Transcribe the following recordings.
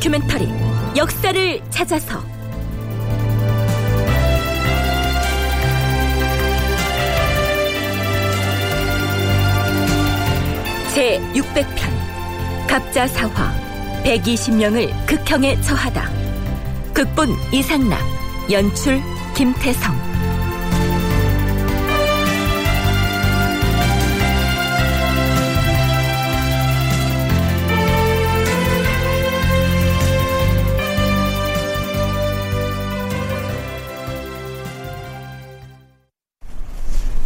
다큐멘터리 역사를 찾아서. 제 600편 갑자 사화 120명을 극형에 처하다. 극본 이상락 연출 김태성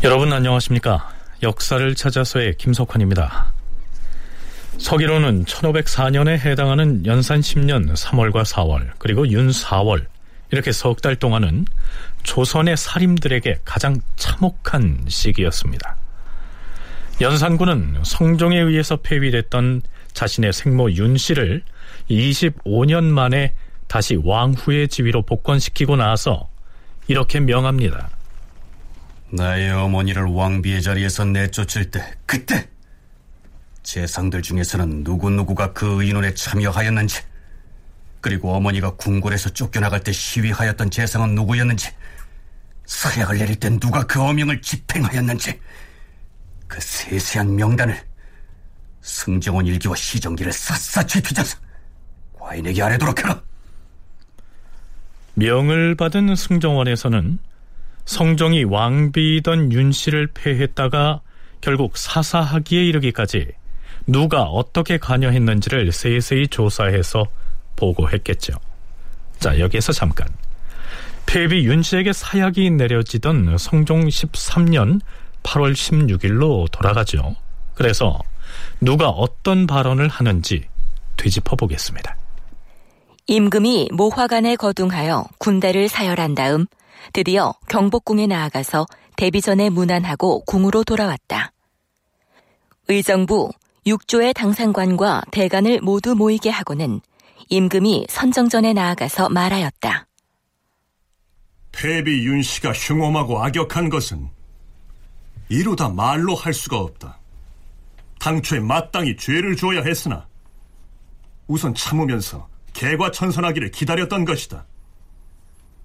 여러분 안녕하십니까? 역사를 찾아서의 김석환입니다. 서기로는 1504년에 해당하는 연산 10년 3월과 4월 그리고 윤 4월 이렇게 석 달 동안은 조선의 살인들에게 가장 참혹한 시기였습니다. 연산군은 성종에 의해서 폐위됐던 자신의 생모 윤 씨를 25년 만에 다시 왕후의 지위로 복권시키고 나서 이렇게 명합니다. 나의 어머니를 왕비의 자리에서 내쫓을 때 그때 재상들 중에서는 누구누구가 그 의논에 참여하였는지 그리고 어머니가 궁궐에서 쫓겨나갈 때 시위하였던 재상은 누구였는지 서약을 내릴 때 누가 그 어명을 집행하였는지 그 세세한 명단을 승정원 일기와 시정기를 샅샅이 뒤져서 과인에게 아뢰도록 해라. 명을 받은 승정원에서는 성종이 왕비던 윤 씨를 폐했다가 결국 사사하기에 이르기까지 누가 어떻게 관여했는지를 세세히 조사해서 보고했겠죠. 자, 여기에서 잠깐. 폐비 윤 씨에게 사약이 내려지던 성종 13년 8월 16일로 돌아가죠. 그래서 누가 어떤 발언을 하는지 되짚어 보겠습니다. 임금이 모화관에 거둥하여 군대를 사열한 다음 드디어 경복궁에 나아가서 데뷔 전에 문안하고 궁으로 돌아왔다. 의정부 6조의 당상관과 대관을 모두 모이게 하고는 임금이 선정전에 나아가서 말하였다. 패비 윤씨가 흉엄하고 악역한 것은 이루다 말로 할 수가 없다. 당초에 마땅히 죄를 줘야 했으나 우선 참으면서 개과천선하기를 기다렸던 것이다.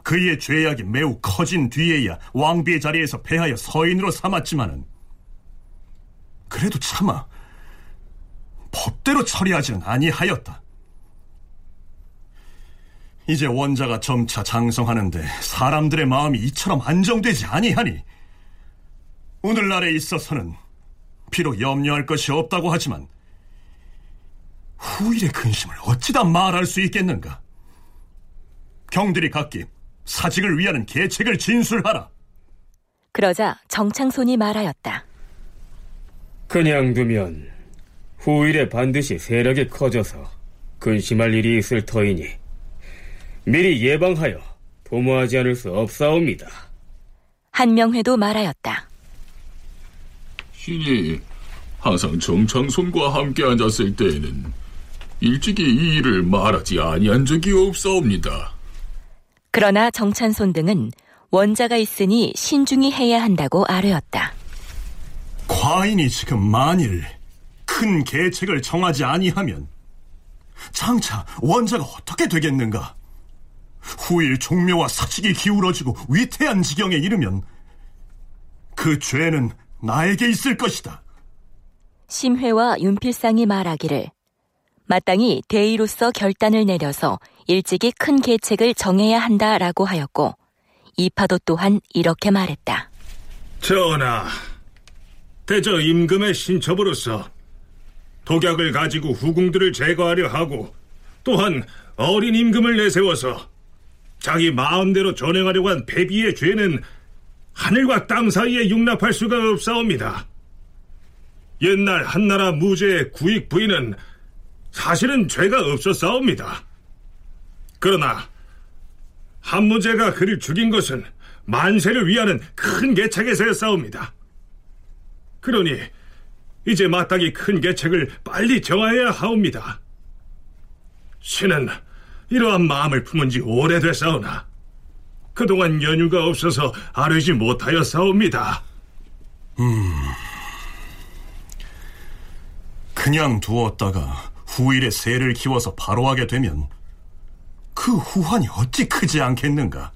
그의 죄악이 매우 커진 뒤에야 왕비의 자리에서 패하여 서인으로 삼았지만은 그래도 차마 법대로 처리하지는 아니하였다. 이제 원자가 점차 장성하는데 사람들의 마음이 이처럼 안정되지 아니하니 오늘날에 있어서는 비록 염려할 것이 없다고 하지만 후일의 근심을 어찌다 말할 수 있겠는가? 경들이 각기 사직을 위하는 계책을 진술하라. 그러자 정창손이 말하였다. 그냥 두면 후일에 반드시 세력이 커져서 근심할 일이 있을 터이니 미리 예방하여 도모하지 않을 수 없사옵니다. 한명회도 말하였다. 신이 항상 정창손과 함께 앉았을 때에는 일찍이 이 일을 말하지 아니한 적이 없사옵니다. 그러나 정찬손 등은 원자가 있으니 신중히 해야 한다고 아뢰었다. 과인이 지금 만일 큰 계책을 정하지 아니하면 장차 원자가 어떻게 되겠는가? 후일 종묘와 사직이 기울어지고 위태한 지경에 이르면 그 죄는 나에게 있을 것이다. 심회와 윤필상이 말하기를 마땅히 대의로서 결단을 내려서 일찍이 큰 계책을 정해야 한다라고 하였고 이파도 또한 이렇게 말했다. 전하, 대저 임금의 신첩으로서 독약을 가지고 후궁들을 제거하려 하고 또한 어린 임금을 내세워서 자기 마음대로 전행하려고 한 패비의 죄는 하늘과 땅 사이에 용납할 수가 없사옵니다. 옛날 한나라 무제의 구익 부인은 사실은 죄가 없었사옵니다. 그러나 한무제가 그를 죽인 것은 만세를 위하는 큰 계책에서였사옵니다. 그러니 이제 마땅히 큰 계책을 빨리 정하여야 하옵니다. 신은 이러한 마음을 품은 지 오래됐사오나 그동안 연유가 없어서 아르지 못하였사옵니다. 음, 그냥 두었다가 후일에 새를 키워서 바로 하게 되면 그 후환이 어찌 크지 않겠는가?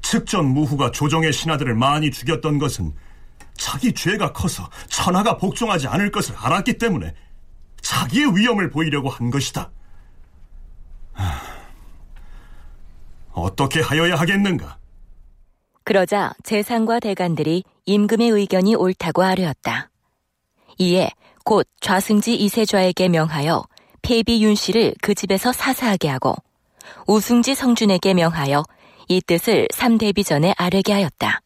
측전 무후가 조정의 신하들을 많이 죽였던 것은 자기 죄가 커서 천하가 복종하지 않을 것을 알았기 때문에 자기의 위험을 보이려고 한 것이다. 하, 어떻게 하여야 하겠는가? 그러자 재상과 대관들이 임금의 의견이 옳다고 아뢰었다. 이에 곧 좌승지 이세좌에게 명하여 폐비 윤 씨를 그 집에서 사사하게 하고 우승지 성준에게 명하여 이 뜻을 삼대비 전에 아뢰게 하였다.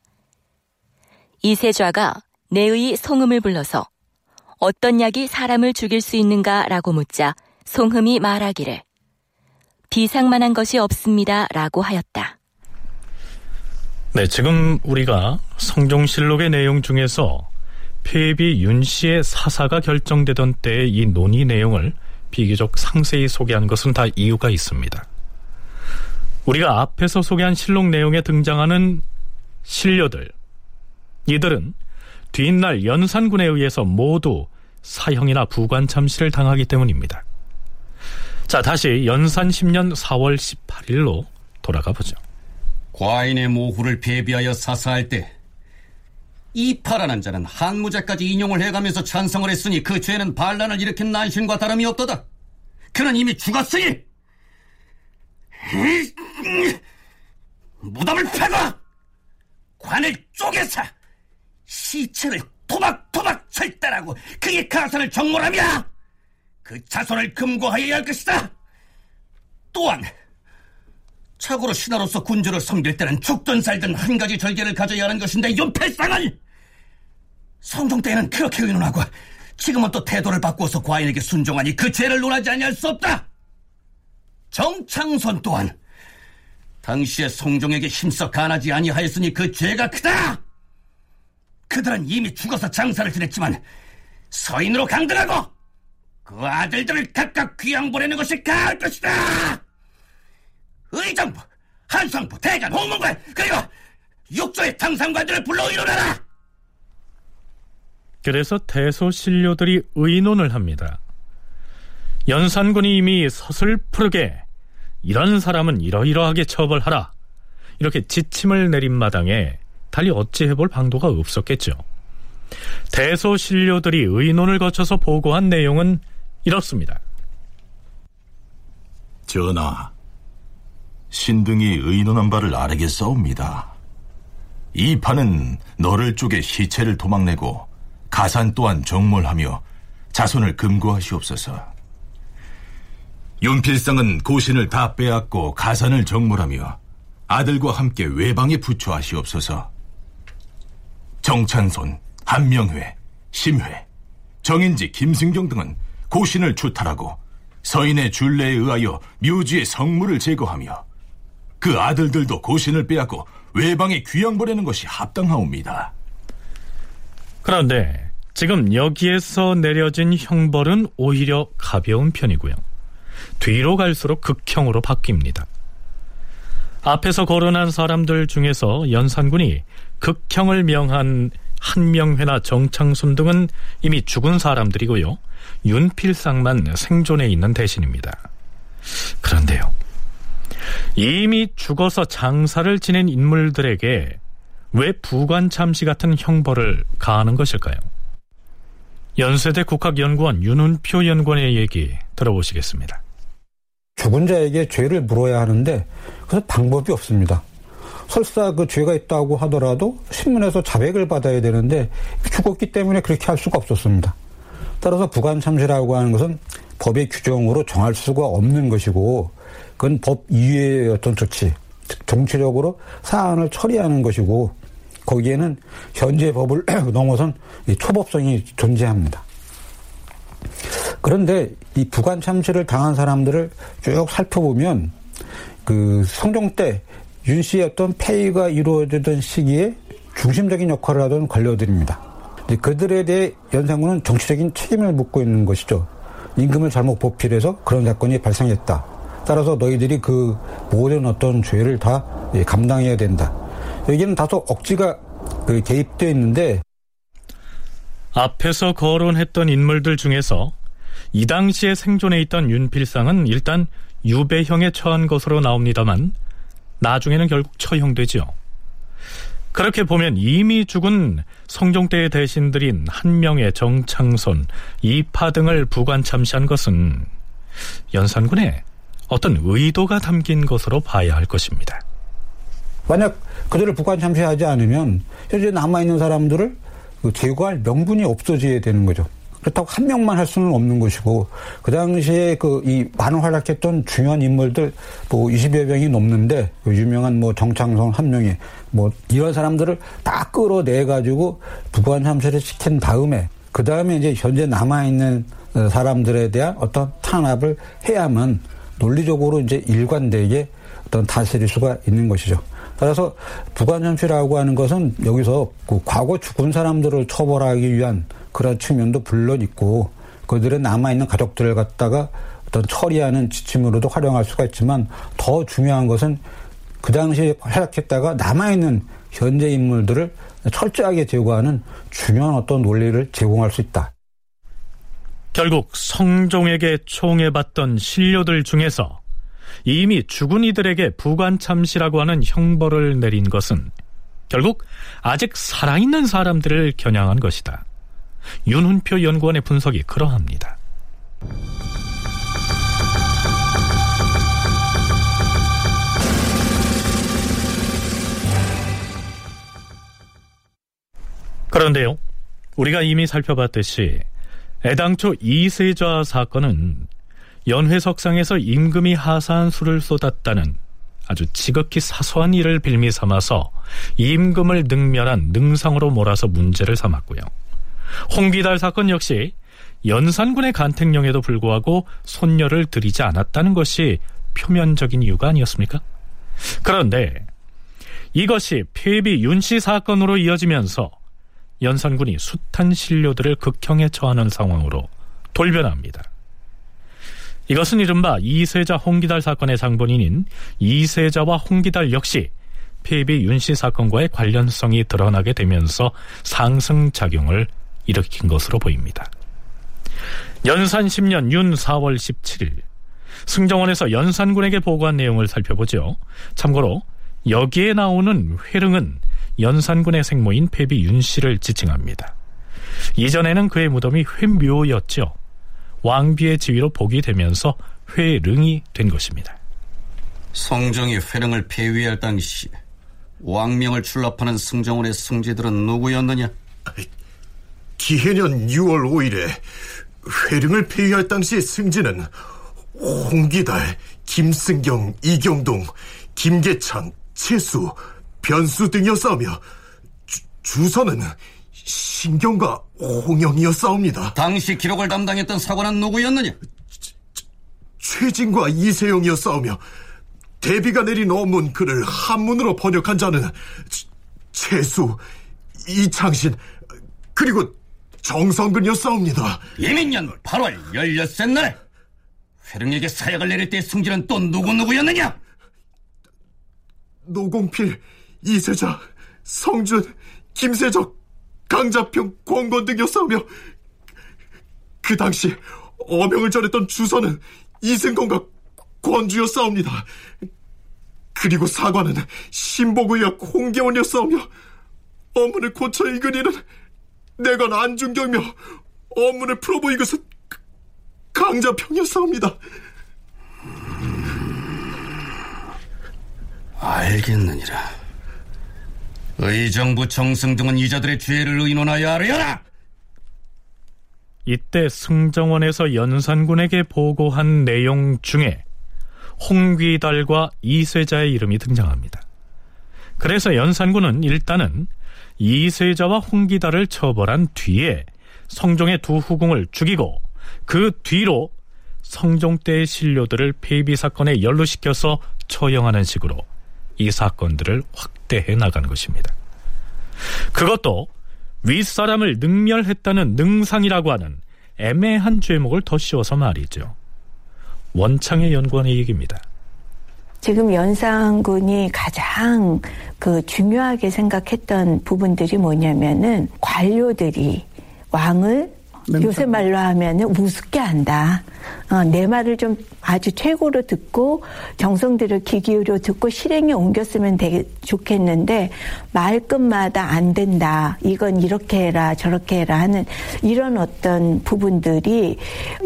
이세좌가 내의 송음을 불러서 어떤 약이 사람을 죽일 수 있는가 라고 묻자 송흠이 말하기를 비상만한 것이 없습니다 라고 하였다. 네, 지금 우리가 성종실록의 내용 중에서 폐비 윤 씨의 사사가 결정되던 때의 이 논의 내용을 비교적 상세히 소개한 것은 다 이유가 있습니다. 우리가 앞에서 소개한 실록 내용에 등장하는 신료들, 이들은 뒷날 연산군에 의해서 모두 사형이나 부관 참시를 당하기 때문입니다. 자, 다시 연산 10년 4월 18일로 돌아가 보죠. 과인의 모후를 배비하여 사사할 때 이파라는 자는 한무제까지 인용을 해가면서 찬성을 했으니 그 죄는 반란을 일으킨 난신과 다름이 없도다. 그는 이미 죽었으니 무덤을 패고 관을 쪼개서 시체를 토막토막 철단하고 그의 가산을 정몰하며 그 자손을 금고하여야 할 것이다. 또한 착오로 신하로서 군주를 섬길 때는 죽든 살든 한 가지 절개를 가져야 하는 것인데 윤필상은 성종 때에는 그렇게 의논하고 지금은 또 태도를 바꾸어서 과인에게 순종하니 그 죄를 논하지 아니할 수 없다. 정창선 또한 당시에 성종에게 힘써 간하지 아니하였으니 그 죄가 크다. 그들은 이미 죽어서 장사를 지냈지만 서인으로 강등하고 그 아들들을 각각 귀양 보내는 것이 가할 것이다. 의정부, 한성부, 대간, 홍문관 그리고 육조의 당상관들을 불러 일어나라. 그래서 대소 신료들이 의논을 합니다. 연산군이 이미 서슬프르게 이런 사람은 이러이러하게 처벌하라. 이렇게 지침을 내린 마당에 달리 어찌 해볼 방도가 없었겠죠. 대소신료들이 의논을 거쳐서 보고한 내용은 이렇습니다. 전하, 신등이 의논한 바를 아뢰겠사옵니다. 이 판은 너를 쪼개 시체를 도망내고 가산 또한 정몰하며 자손을 금고하시옵소서. 윤필상은 고신을 다 빼앗고 가산을 정몰하며 아들과 함께 외방에 부처하시옵소서. 정찬손, 한명회, 심회, 정인지, 김승경 등은 고신을 추탈하고 서인의 준례에 의하여 묘지의 성물을 제거하며 그 아들들도 고신을 빼앗고 외방에 귀양 보내는 것이 합당하옵니다. 그런데 지금 여기에서 내려진 형벌은 오히려 가벼운 편이고요. 뒤로 갈수록 극형으로 바뀝니다. 앞에서 거론한 사람들 중에서 연산군이 극형을 명한 한명회나 정창순 등은 이미 죽은 사람들이고요. 윤필상만 생존해 있는 대신입니다. 그런데요. 이미 죽어서 장사를 지낸 인물들에게 왜 부관 참시 같은 형벌을 가하는 것일까요? 연세대 국학연구원 윤은표 연구원의 얘기 들어보시겠습니다. 죽은 자에게 죄를 물어야 하는데 그래서 방법이 없습니다. 설사 그 죄가 있다고 하더라도 신문에서 자백을 받아야 되는데 죽었기 때문에 그렇게 할 수가 없었습니다. 따라서 부관 참시라고 하는 것은 법의 규정으로 정할 수가 없는 것이고 그건 법 이외의 어떤 조치, 즉 정치적으로 사안을 처리하는 것이고 거기에는 현재 법을 넘어선 초법성이 존재합니다. 그런데 이 부관 참시를 당한 사람들을 쭉 살펴보면 그 성종 때 윤 씨의 어떤 폐위가 이루어지던 시기에 중심적인 역할을 하던 관료들입니다. 그들에 대해 연산군은 정치적인 책임을 묻고 있는 것이죠. 임금을 잘못 보필해서 그런 사건이 발생했다. 따라서 너희들이 그 모든 어떤 죄를 다 예, 감당해야 된다. 여기는 다소 억지가 그 개입되어 있는데 앞에서 거론했던 인물들 중에서 이 당시에 생존해 있던 윤필상은 일단 유배형에 처한 것으로 나옵니다만 나중에는 결국 처형되지요. 그렇게 보면 이미 죽은 성종 때의 대신들인 한명의 정창손, 이파 등을 부관 참시한 것은 연산군의 어떤 의도가 담긴 것으로 봐야 할 것입니다. 만약 그들을 부관 참시하지 않으면 현재 남아있는 사람들을 그 제거할 명분이 없어져야 되는 거죠. 그렇다고 한 명만 할 수는 없는 것이고 그 당시에 그 이 많은 활약했던 중요한 인물들 뭐 20여 명이 넘는데 그 유명한 뭐 정창성 한 명이 뭐 이런 사람들을 다 끌어내 가지고 부관 참시를 시킨 다음에 그 다음에 이제 현재 남아 있는 사람들에 대한 어떤 탄압을 해야만 논리적으로 이제 일관되게 어떤 다스릴 수가 있는 것이죠. 따라서 부관현실이라고 하는 것은 여기서 그 과거 죽은 사람들을 처벌하기 위한 그런 측면도 물론 있고 그들의 남아있는 가족들을 갖다가 어떤 처리하는 지침으로도 활용할 수가 있지만 더 중요한 것은 그 당시에 활약했다가 남아있는 현재 인물들을 철저하게 제거하는 중요한 어떤 논리를 제공할 수 있다. 결국 성종에게 총애받던 신료들 중에서 이미 죽은 이들에게 부관참시라고 하는 형벌을 내린 것은 결국 아직 살아있는 사람들을 겨냥한 것이다. 윤훈표 연구원의 분석이 그러합니다. 그런데요, 우리가 이미 살펴봤듯이 애당초 이세좌 사건은 연회석상에서 임금이 하사한 술을 쏟았다는 아주 지극히 사소한 일을 빌미 삼아서 임금을 능멸한 능상으로 몰아서 문제를 삼았고요. 홍기달 사건 역시 연산군의 간택령에도 불구하고 손녀를 들이지 않았다는 것이 표면적인 이유가 아니었습니까? 그런데 이것이 폐비 윤씨 사건으로 이어지면서 연산군이 숱한 신료들을 극형에 처하는 상황으로 돌변합니다. 이것은 이른바 이세자 홍기달 사건의 장본인인 이세자와 홍기달 역시 폐비 윤씨 사건과의 관련성이 드러나게 되면서 상승작용을 일으킨 것으로 보입니다. 연산 10년 윤 4월 17일 승정원에서 연산군에게 보고한 내용을 살펴보죠. 참고로 여기에 나오는 회릉은 연산군의 생모인 폐비 윤씨를 지칭합니다. 이전에는 그의 무덤이 회묘였죠. 왕비의 지위로 복이 되면서 회릉이 된 것입니다. 성종이 회릉을 폐위할 당시 왕명을 출납하는 승정원의 승지들은 누구였느냐? 기해년 6월 5일에 회릉을 폐위할 당시 승지는 홍기달, 김승경, 이경동, 김계창, 채수, 변수 등이었사오며 주, 주선은 신경과 홍영이었사옵니다. 당시 기록을 담당했던 사관은 누구였느냐? 최진과 이세영이었사오며 대비가 내린 어문 글을 한문으로 번역한 자는 채수, 이창신, 그리고 정성근이었사옵니다. 예민년 8월 16세 날 회릉에게 사약을 내릴 때 승진은 또 누구누구였느냐? 노공필, 이세자, 성준, 김세적, 강자평, 권건 등이었사오며 그 당시 어명을 전했던 주선은 이승건과 권주였사옵니다. 그리고 사관은 신복의학 홍계원이었사오며 어문을 고쳐 읽은 이는 내가 안중경며 어문을 풀어보인 것은 강자평이었사옵니다. 알겠느니라. 의정부 정승 등은 이자들의 죄를 의논하여 알아야라. 이때 승정원에서 연산군에게 보고한 내용 중에 홍귀달과 이세자의 이름이 등장합니다. 그래서 연산군은 일단은 이세자와 홍기달을 처벌한 뒤에 성종의 두 후궁을 죽이고 그 뒤로 성종 때의 신료들을 폐비 사건에 연루시켜서 처형하는 식으로 이 사건들을 확대해 나간 것입니다. 그것도 윗사람을 능멸했다는 능상이라고 하는 애매한 죄목을 더 씌워서 말이죠. 원창의 연구원의 얘기입니다. 지금 연산군이 가장 그 중요하게 생각했던 부분들이 뭐냐면은 관료들이 왕을 요새 말로 하면은 우습게 한다. 어, 내 말을 좀 아주 최고로 듣고 정성들을 귀 기울여 듣고 실행에 옮겼으면 되게 좋겠는데 말끝마다 안 된다. 이건 이렇게 해라 저렇게 해라 하는 이런 어떤 부분들이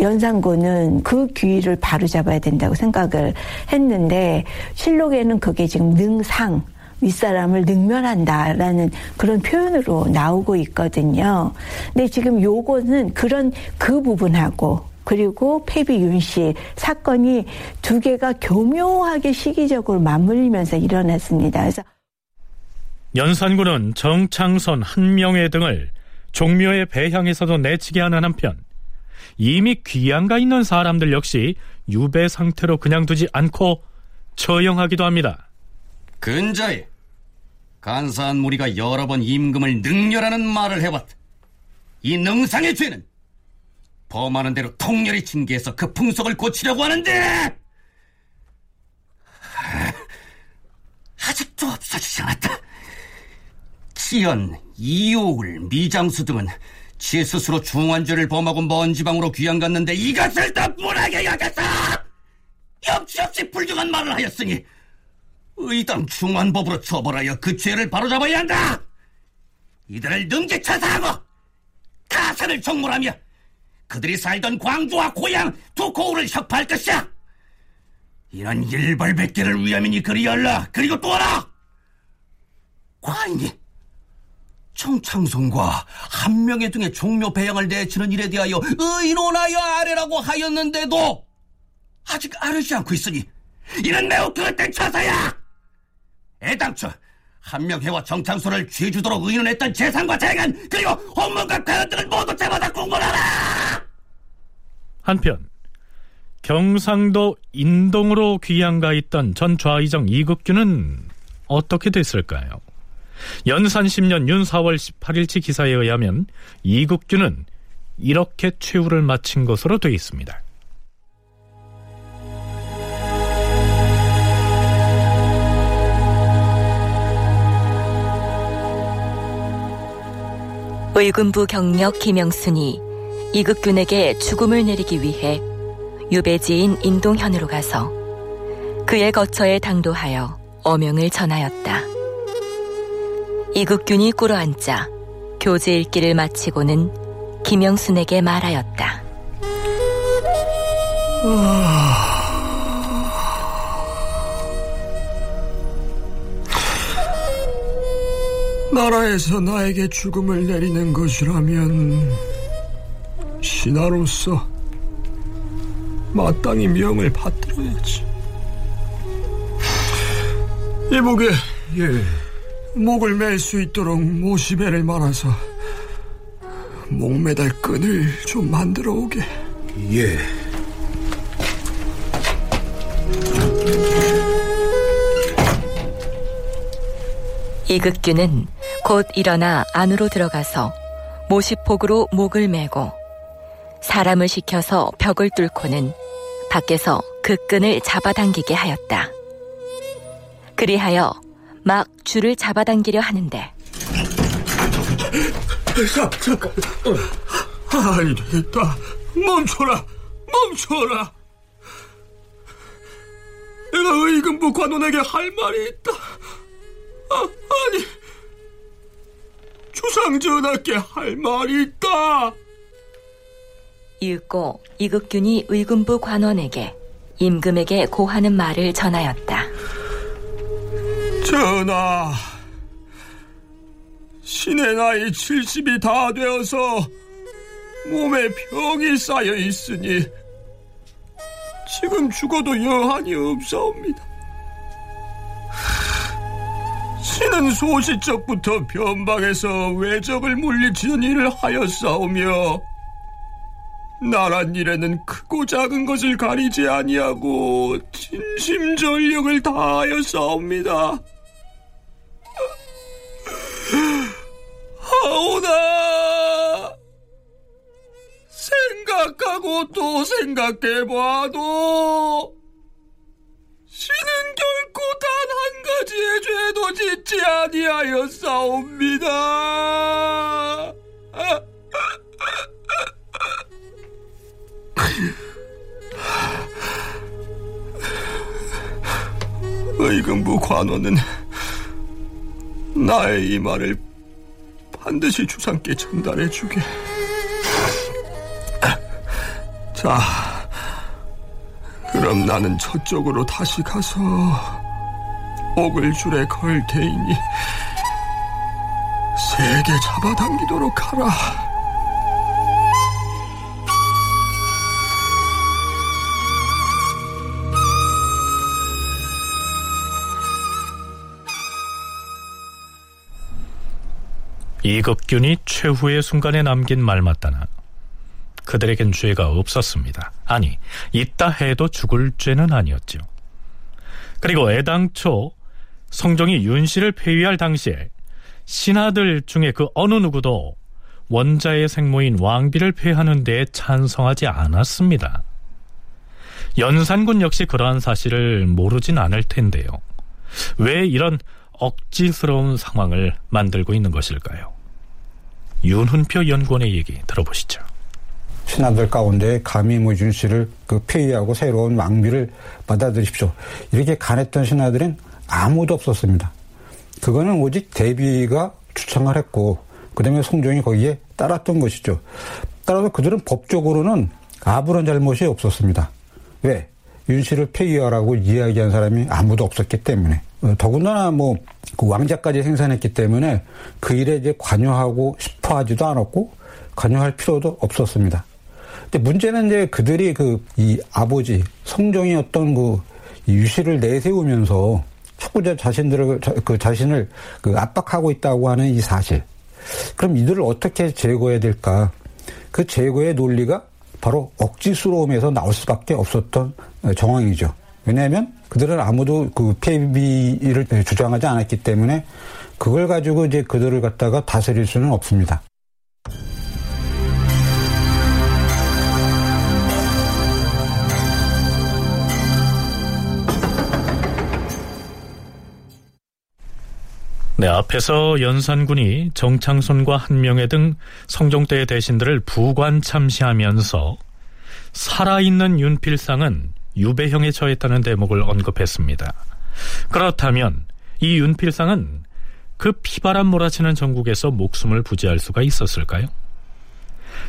연산군은 그 귀를 바로잡아야 된다고 생각을 했는데 실록에는 그게 지금 능상 윗사람을 능멸한다라는 그런 표현으로 나오고 있거든요. 근데 지금 요거는 그런 그 부분하고 그리고 폐비 윤씨 사건이 두 개가 교묘하게 시기적으로 맞물리면서 일어났습니다. 그래서 연산군은 정창선, 한명회 등을 종묘의 배향에서도 내치게 하는 한편 이미 귀양가 있는 사람들 역시 유배 상태로 그냥 두지 않고 처형하기도 합니다. 근자에 간사한 무리가 여러 번 임금을 능멸하는 말을 해왔다. 이 능상의 죄는 범하는 대로 통렬히 징계해서 그 풍속을 고치려고 하는데 아직도 없어지지 않았다. 지연, 이옥을, 미장수 등은 지 스스로 중환죄를 범하고 먼 지방으로 귀양 갔는데 이것을 더 뻔하게 여겼다! 역시 없이 불경한 말을 하였으니 의당 중환법으로 처벌하여 그 죄를 바로잡아야 한다! 이들을 능지처사하고 가산을 정물하며 그들이 살던 광주와 고향 두 고을을 혁파할 것이야! 이런 일벌백계를 위함이니 그리할라 그리고 또 하나! 과인이 청창성과 한 명의 등의 종묘 배양을 내치는 일에 대하여 의논하여 아래라고 하였는데도 아직 아르지 않고 있으니 이는 매우 그릇된 처사야! 애당초 한명회와 정창소를 쥐주도록 의논했던 재산과 재간 그리고 홍문과 관원 등을 모두 잡아다 공문하라! 한편 경상도 인동으로 귀양가 있던 전 좌의정 이국규는 어떻게 됐을까요? 연산 10년 윤 4월 18일치 기사에 의하면 이국규는 이렇게 최후를 마친 것으로 되어 있습니다. 의군부 경력 김영순이 이극균에게 죽음을 내리기 위해 유배지인 인동현으로 가서 그의 거처에 당도하여 어명을 전하였다. 이극균이 꿇어앉자 교제 읽기를 마치고는 김영순에게 말하였다. 나라에서 나에게 죽음을 내리는 것이라면 신하로서 마땅히 명을 받들어야지. 이복에 예. 목을 맬 수 있도록 모시배를 말아서 목매달 끈을 좀 만들어 오게. 예. 이극규는 곧 일어나 안으로 들어가서 모시폭으로 목을 메고 사람을 시켜서 벽을 뚫고는 밖에서 그 끈을 잡아당기게 하였다. 그리하여 막 줄을 잡아당기려 하는데. 아니 되겠다. 멈춰라. 멈춰라. 내가 의금부 관원에게 할 말이 있다. 아, 아니. 주상 전하께 할 말이 있다. 읽고 이극균이 의군부 관원에게 임금에게 고하는 말을 전하였다. 전하, 신의 나이 70이 다 되어서 몸에 병이 쌓여 있으니 지금 죽어도 여한이 없사옵니다. 신은 소시적부터 변방에서 외적을 물리치는 일을 하였사오며 나란 일에는 크고 작은 것을 가리지 아니하고 진심 전력을 다하여 싸웁니다. 하오나 생각하고 또 생각해봐도 신은 결코 단 한 가지의 죄도 짓지 아니하여 싸웁니다. 의금부 관원은 나의 이 말을 반드시 주상께 전달해 주게. 자, 그럼 나는 저쪽으로 다시 가서 옥을 줄에 걸 테이니 세게 잡아당기도록 하라. 이급균이 최후의 순간에 남긴 말 맞다나 그들에겐 죄가 없었습니다. 아니, 있다 해도 죽을 죄는 아니었죠. 그리고 애당초 성종이 윤씨를 폐위할 당시에 신하들 중에 그 어느 누구도 원자의 생모인 왕비를 폐하는 데에 찬성하지 않았습니다. 연산군 역시 그러한 사실을 모르진 않을 텐데요. 왜 이런 억지스러운 상황을 만들고 있는 것일까요? 윤훈표 연구원의 얘기 들어보시죠. 신하들 가운데 감히 뭐윤 씨를 그 폐위하고 새로운 왕비를 받아들이십시오. 이렇게 간했던 신하들은 아무도 없었습니다. 그거는 오직 대비가 추청을 했고 그다음에 송종이 거기에 따랐던 것이죠. 따라서 그들은 법적으로는 아무런 잘못이 없었습니다. 왜? 윤 씨를 폐위하라고 이야기한 사람이 아무도 없었기 때문에. 어, 더군다나 뭐, 그 왕자까지 생산했기 때문에 그 일에 이제 관여하고 싶어 하지도 않았고, 관여할 필요도 없었습니다. 근데 문제는 이제 그들이 그, 이 아버지, 성종이었던 그, 유씨를 내세우면서 자꾸 자신들을, 그 자신을 그 압박하고 있다고 하는 이 사실. 그럼 이들을 어떻게 제거해야 될까? 그 제거의 논리가 바로 억지스러움에서 나올 수밖에 없었던 정황이죠. 왜냐하면 그들은 아무도 그 폐비를 주장하지 않았기 때문에 그걸 가지고 이제 그들을 갖다가 다스릴 수는 없습니다. 네, 앞에서 연산군이 정창손과 한명회 등 성종대의 대신들을 부관 참시하면서 살아있는 윤필상은 유배형에 처했다는 대목을 언급했습니다. 그렇다면 이 윤필상은 그 피바람 몰아치는 전국에서 목숨을 부지할 수가 있었을까요?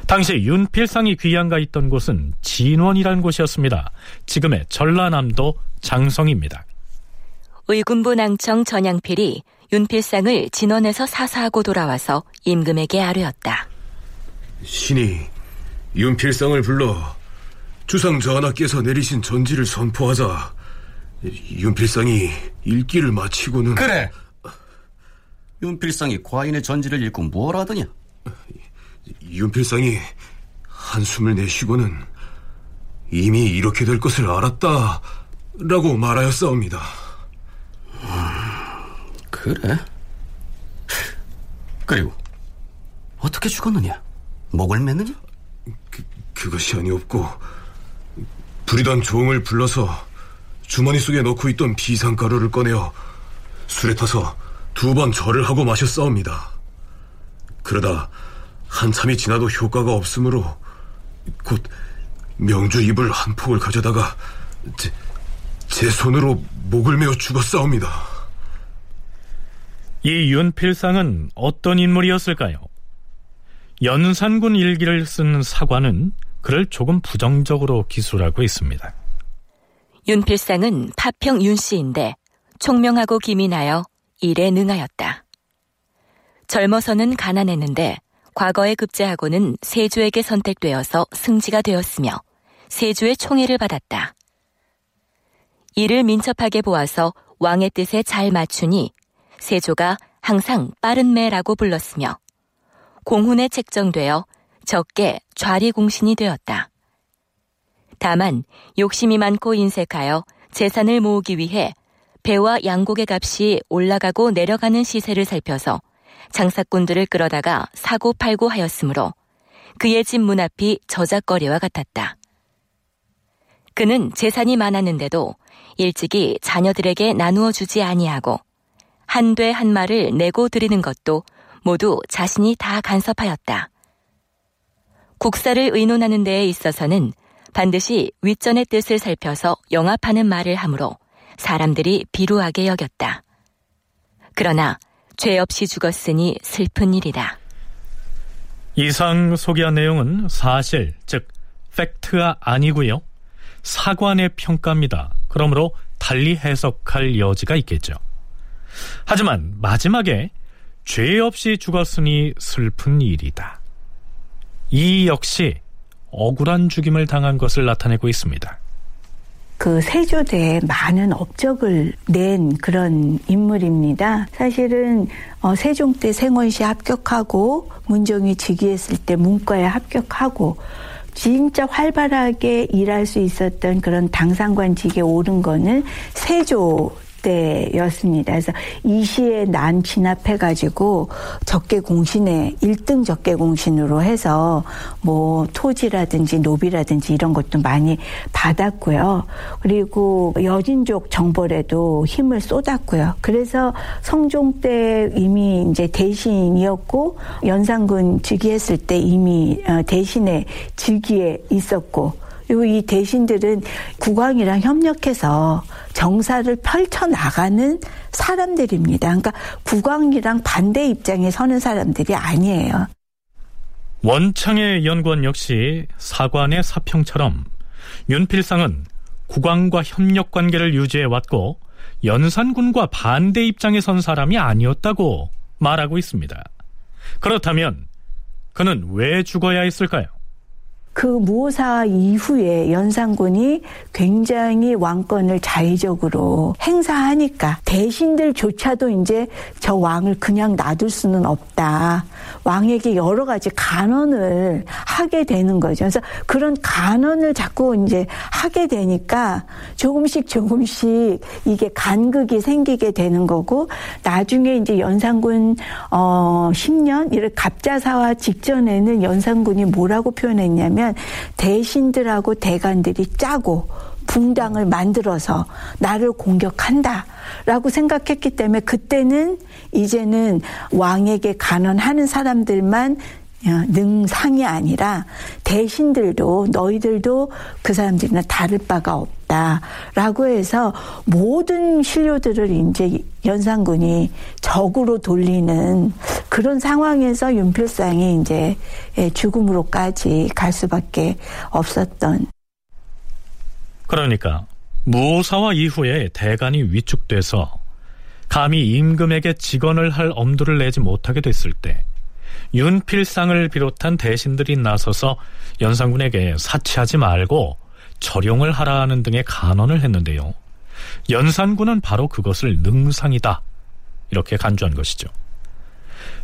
당시 윤필상이 귀양가 있던 곳은 진원이라는 곳이었습니다. 지금의 전라남도 장성입니다. 의군부 낭청 전양필이 윤필상을 진원에서 사사하고 돌아와서 임금에게 아뢰었다. 신이 윤필상을 불러 주상 전하께서 내리신 전지를 선포하자 윤필상이 읽기를 마치고는 그래. 윤필상이 과인의 전지를 읽고 뭘 하더냐? 윤필상이 한숨을 내쉬고는 이미 이렇게 될 것을 알았다 라고 말하였사옵니다 그래? 그리고 어떻게 죽었느냐? 목을 맸느냐? 그, 그것이 아니었고 부리던 종을 불러서 주머니 속에 넣고 있던 비상가루를 꺼내어 술에 타서 두 번 절을 하고 마셨사옵니다. 그러다 한참이 지나도 효과가 없으므로 곧 명주 이불 한 폭을 가져다가 제, 제 손으로 목을 메어 죽었사옵니다. 이 윤필상은 어떤 인물이었을까요? 연산군 일기를 쓴 사관은 그를 조금 부정적으로 기술하고 있습니다. 윤필상은 파평 윤씨인데 총명하고 기민하여 일에 능하였다. 젊어서는 가난했는데 과거에 급제하고는 세조에게 선택되어서 승지가 되었으며 세조의 총애를 받았다. 이를 민첩하게 보아서 왕의 뜻에 잘 맞추니 세조가 항상 빠른 매라고 불렀으며 공훈에 책정되어 적게 좌리공신이 되었다. 다만 욕심이 많고 인색하여 재산을 모으기 위해 배와 양곡의 값이 올라가고 내려가는 시세를 살펴서 장사꾼들을 끌어다가 사고 팔고 하였으므로 그의 집 문 앞이 저작거리와 같았다. 그는 재산이 많았는데도 일찍이 자녀들에게 나누어 주지 아니하고 한돼 한 말을 내고 드리는 것도 모두 자신이 다 간섭하였다. 국사를 의논하는 데에 있어서는 반드시 윗전의 뜻을 살펴서 영합하는 말을 하므로 사람들이 비루하게 여겼다. 그러나 죄 없이 죽었으니 슬픈 일이다. 이상 소개한 내용은 사실, 즉 팩트가 아니고요. 사관의 평가입니다. 그러므로 달리 해석할 여지가 있겠죠. 하지만 마지막에 죄 없이 죽었으니 슬픈 일이다. 이 역시 억울한 죽임을 당한 것을 나타내고 있습니다. 그 세조대에 많은 업적을 낸 그런 인물입니다. 사실은 어, 세종 때 생원시 합격하고 문종이 즉위했을 때 문과에 합격하고 진짜 활발하게 일할 수 있었던 그런 당상관직에 오른 거는 세조 때였습니다. 그래서 이 시에 난 진압해가지고 적개 공신에 1등 적개 공신으로 해서 뭐 토지라든지 노비라든지 이런 것도 많이 받았고요. 그리고 여진족 정벌에도 힘을 쏟았고요. 그래서 성종 때 이미 이제 대신이었고 연산군 즉위했을 때 이미 어, 대신에 즉위에 있었고 그리고 이 대신들은 국왕이랑 협력해서 정사를 펼쳐 나가는 사람들입니다. 그러니까 국왕이랑 반대 입장에 서는 사람들이 아니에요. 원창의 연구원 역시 사관의 사평처럼 윤필상은 국왕과 협력 관계를 유지해 왔고 연산군과 반대 입장에 선 사람이 아니었다고 말하고 있습니다. 그렇다면 그는 왜 죽어야 했을까요? 그 무오사 이후에 연산군이 굉장히 왕권을 자의적으로 행사하니까 대신들조차도 이제 저 왕을 그냥 놔둘 수는 없다. 왕에게 여러 가지 간언을 하게 되는 거죠. 그래서 그런 간언을 자꾸 이제 하게 되니까 조금씩 조금씩 이게 간극이 생기게 되는 거고 나중에 이제 연산군 어 10년 이를 갑자사와 직전에는 연산군이 뭐라고 표현했냐면 대신들하고 대관들이 짜고 붕당을 만들어서 나를 공격한다. 라고 생각했기 때문에 그때는 이제는 왕에게 간언하는 사람들만 능상이 아니라 대신들도 너희들도 그 사람들이나 다를 바가 없다 라고 해서 모든 신료들을 이제 연산군이 적으로 돌리는 그런 상황에서 윤필상이 이제 죽음으로까지 갈 수밖에 없었던. 그러니까 무오사와 이후에 대간이 위축돼서 감히 임금에게 직언을 할 엄두를 내지 못하게 됐을 때 윤필상을 비롯한 대신들이 나서서 연산군에게 사치하지 말고 절용을 하라는 등의 간언을 했는데요. 연산군은 바로 그것을 능상이다. 이렇게 간주한 것이죠.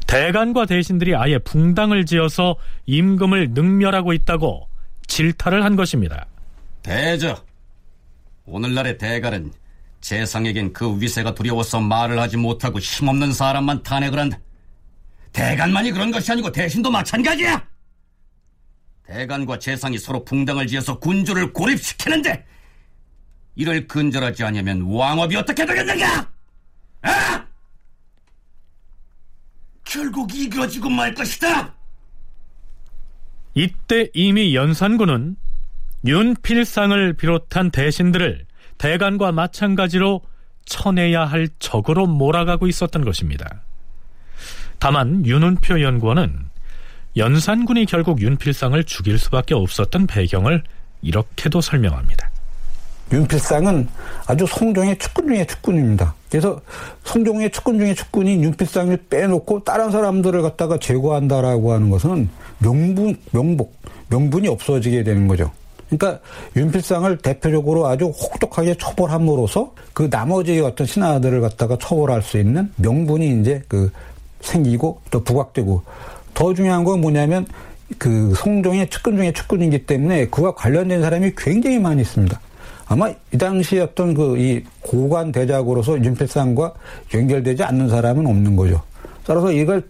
대간과 대신들이 아예 붕당을 지어서 임금을 능멸하고 있다고 질타를 한 것입니다. 대저, 오늘날의 대간은 재상에겐 그 위세가 두려워서 말을 하지 못하고 힘없는 사람만 탄핵을 한다. 대간만이 그런 것이 아니고 대신도 마찬가지야. 대간과 재상이 서로 붕당을 지어서 군주를 고립시키는데 이를 근절하지 않으면 왕업이 어떻게 되겠는가? 아! 결국 이겨지고 말 것이다. 이때 이미 연산군은 윤필상을 비롯한 대신들을 대간과 마찬가지로 쳐내야 할 적으로 몰아가고 있었던 것입니다. 다만 윤은표 연구원은 연산군이 결국 윤필상을 죽일 수밖에 없었던 배경을 이렇게도 설명합니다. 윤필상은 아주 성종의 측근 중의 측근입니다. 그래서 성종의 측근 중의 측근인 윤필상을 빼놓고 다른 사람들을 갖다가 제거한다라고 하는 것은 명분, 명복, 명분이 없어지게 되는 거죠. 그러니까 윤필상을 대표적으로 아주 혹독하게 처벌함으로써 그 나머지 어떤 신하들을 갖다가 처벌할 수 있는 명분이 이제 그 생기고 또 부각되고 더 중요한 건 뭐냐면 그 성종의 측근 중에 측근이기 때문에 그와 관련된 사람이 굉장히 많이 있습니다. 아마 이 당시 어떤 그 이 고관 대작으로서 윤필상과 연결되지 않는 사람은 없는 거죠. 따라서 이걸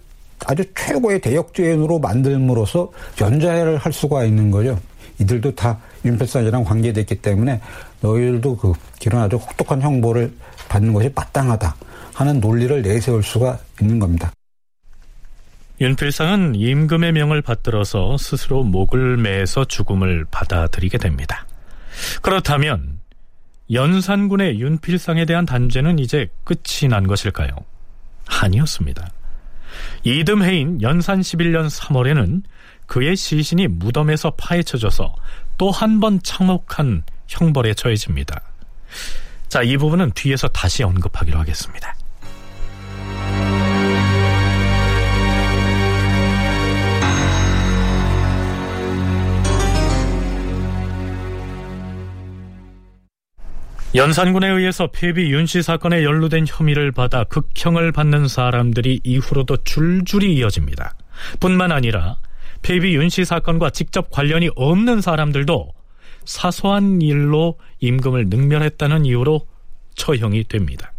아주 최고의 대역죄인으로 만들므로써 연좌를 할 수가 있는 거죠. 이들도 다 윤필상이랑 관계됐기 때문에 너희들도 그 이런 아주 혹독한 형벌을 받는 것이 마땅하다 하는 논리를 내세울 수가 있는 겁니다. 윤필상은 임금의 명을 받들어서 스스로 목을 매서 죽음을 받아들이게 됩니다. 그렇다면 연산군의 윤필상에 대한 단죄는 이제 끝이 난 것일까요? 아니었습니다. 이듬해인 연산 11년 3월에는 그의 시신이 무덤에서 파헤쳐져서 또 한번 참혹한 형벌에 처해집니다. 자, 이 부분은 뒤에서 다시 언급하기로 하겠습니다. 연산군에 의해서 폐비 윤씨 사건에 연루된 혐의를 받아 극형을 받는 사람들이 이후로도 줄줄이 이어집니다. 뿐만 아니라 폐비 윤씨 사건과 직접 관련이 없는 사람들도 사소한 일로 임금을 능멸했다는 이유로 처형이 됩니다.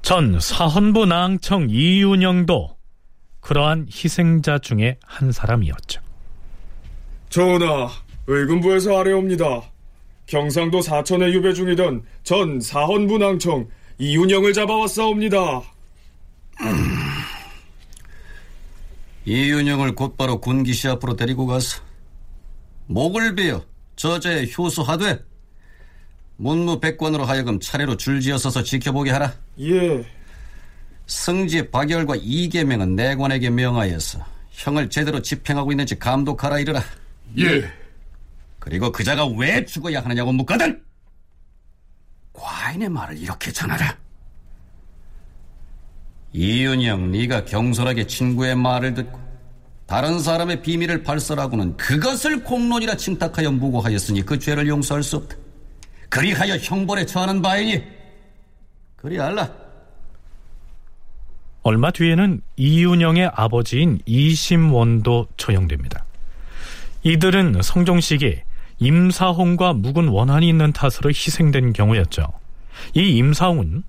전 사헌부 낭청 이윤영도 그러한 희생자 중에 한 사람이었죠. 전하, 의금부에서 아뢰옵니다. 경상도 사천에 유배 중이던 전 사헌부 낭청 이윤영을 잡아왔사옵니다. 이윤영을 곧바로 군기시 앞으로 데리고 가서 목을 베어 저자에 효수하되 문무백관으로 하여금 차례로 줄지어서서 지켜보게 하라. 예. 승지 박열과 이계명은 내관에게 명하여서 형을 제대로 집행하고 있는지 감독하라 이르라. 예. 그리고 그자가 왜 죽어야 하느냐고 묻거든. 과인의 말을 이렇게 전하라. 이윤영, 네가 경솔하게 친구의 말을 듣고 다른 사람의 비밀을 발설하고는 그것을 공론이라 칭탁하여 무고하였으니 그 죄를 용서할 수 없다. 그리하여 형벌에 처하는 바이니 그리 알라. 얼마 뒤에는 이윤영의 아버지인 이심원도 처형됩니다. 이들은 성종식이 임사홍과 묵은 원한이 있는 탓으로 희생된 경우였죠. 이 임사홍은